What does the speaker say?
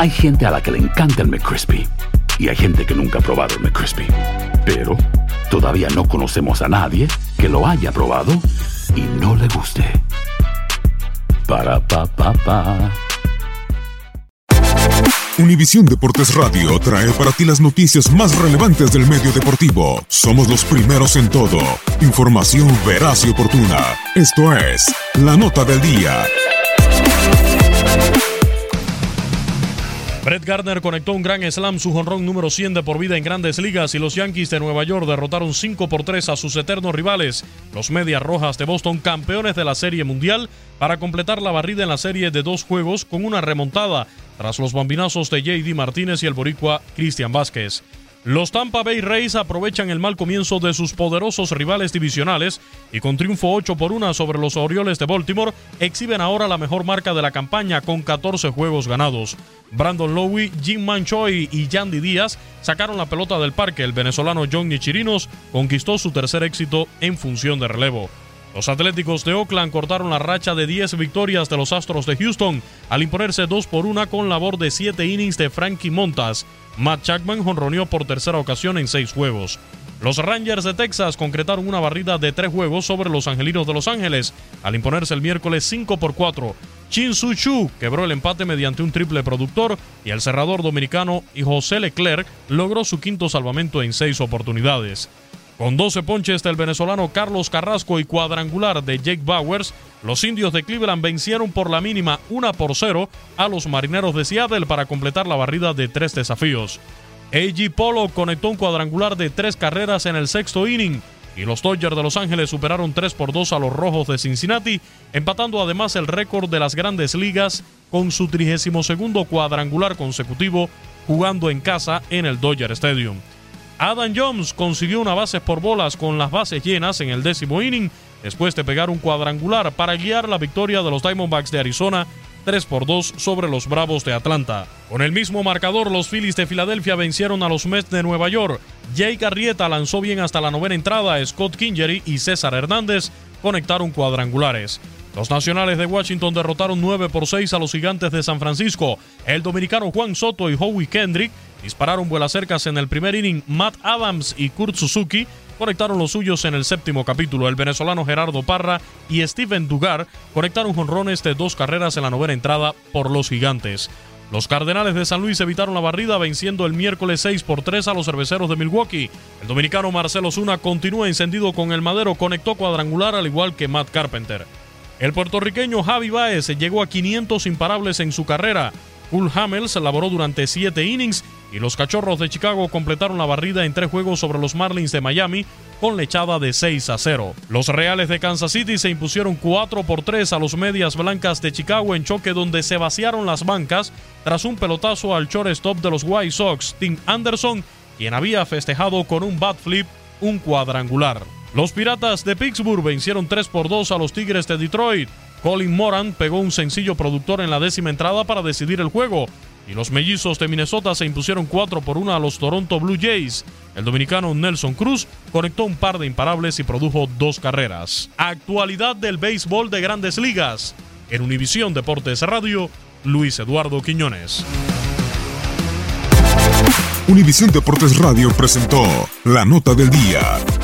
Hay gente a la que le encanta el McCrispy y hay gente que nunca ha probado el McCrispy. Pero todavía no conocemos a nadie que lo haya probado y no le guste. Para pa pa pa. Univisión Deportes Radio trae para ti las noticias más relevantes del medio deportivo. Somos los primeros en todo. Información veraz y oportuna. Esto es La Nota del Día. Brett Gardner conectó un gran slam, su jonrón número 100 de por vida en grandes ligas y los Yankees de Nueva York derrotaron 5 por 3 a sus eternos rivales, los Medias Rojas de Boston, campeones de la Serie Mundial, para completar la barrida en la serie de dos juegos con una remontada tras los bambinazos de JD Martínez y el boricua Cristian Vázquez. Los Tampa Bay Rays aprovechan el mal comienzo de sus poderosos rivales divisionales y con triunfo 8 por 1 sobre los Orioles de Baltimore exhiben ahora la mejor marca de la campaña con 14 juegos ganados. Brandon Lowe, Jim Manchoy y Yandy Díaz sacaron la pelota del parque. El venezolano Johnny Chirinos conquistó su tercer éxito en función de relevo. Los Atléticos de Oakland cortaron la racha de 10 victorias de los Astros de Houston al imponerse 2 por 1 con labor de 7 innings de Frankie Montas. Matt Chapman jonroneó por tercera ocasión en 6 juegos. Los Rangers de Texas concretaron una barrida de 3 juegos sobre los Angelinos de Los Ángeles al imponerse el miércoles 5 por 4. Chin Su Chu quebró el empate mediante un triple productor y el cerrador dominicano y José Leclerc logró su quinto salvamento en 6 oportunidades. Con 12 ponches del venezolano Carlos Carrasco y cuadrangular de Jake Bowers, los indios de Cleveland vencieron por la mínima 1 por 0 a los marineros de Seattle para completar la barrida de tres desafíos. A.G. Polo conectó un cuadrangular de tres carreras en el sexto inning y los Dodgers de Los Ángeles superaron 3 por 2 a los Rojos de Cincinnati, empatando además el récord de las grandes ligas con su 32 cuadrangular consecutivo jugando en casa en el Dodger Stadium. Adam Jones consiguió una base por bolas con las bases llenas en el décimo inning, después de pegar un cuadrangular para guiar la victoria de los Diamondbacks de Arizona 3 por 2 sobre los Bravos de Atlanta. Con el mismo marcador, los Phillies de Filadelfia vencieron a los Mets de Nueva York. Jake Arrieta lanzó bien hasta la novena entrada, Scott Kingery y César Hernández conectaron cuadrangulares. Los Nacionales de Washington derrotaron 9 por 6 a los Gigantes de San Francisco. El dominicano Juan Soto y Howie Kendrick dispararon vuelas cercas en el primer inning. Matt Adams y Kurt Suzuki conectaron los suyos en el séptimo capítulo. El venezolano Gerardo Parra y Steven Dugar conectaron jonrones de dos carreras en la novena entrada por los Gigantes. Los Cardenales de San Luis evitaron la barrida venciendo el miércoles 6 por 3 a los cerveceros de Milwaukee. El dominicano Marcelo Zuna continúa encendido con el madero, conectó cuadrangular al igual que Matt Carpenter. El puertorriqueño Javi Baez llegó a 500 imparables en su carrera. Cool Hamels laboró durante 7 innings y los Cachorros de Chicago completaron la barrida en tres juegos sobre los Marlins de Miami con lechada de 6 a 0. Los Reales de Kansas City se impusieron 4 por 3 a los Medias Blancas de Chicago en choque donde se vaciaron las bancas tras un pelotazo al shortstop de los White Sox, Tim Anderson, quien había festejado con un bat flip un cuadrangular. Los Piratas de Pittsburgh vencieron 3 por 2 a los Tigres de Detroit. Colin Moran pegó un sencillo productor en la décima entrada para decidir el juego, y los mellizos de Minnesota se impusieron 4 por 1 a los Toronto Blue Jays. El dominicano Nelson Cruz conectó un par de imparables y produjo dos carreras. Actualidad del béisbol de grandes ligas. En Univisión Deportes Radio, Luis Eduardo Quiñones. Univisión Deportes Radio presentó la nota del día.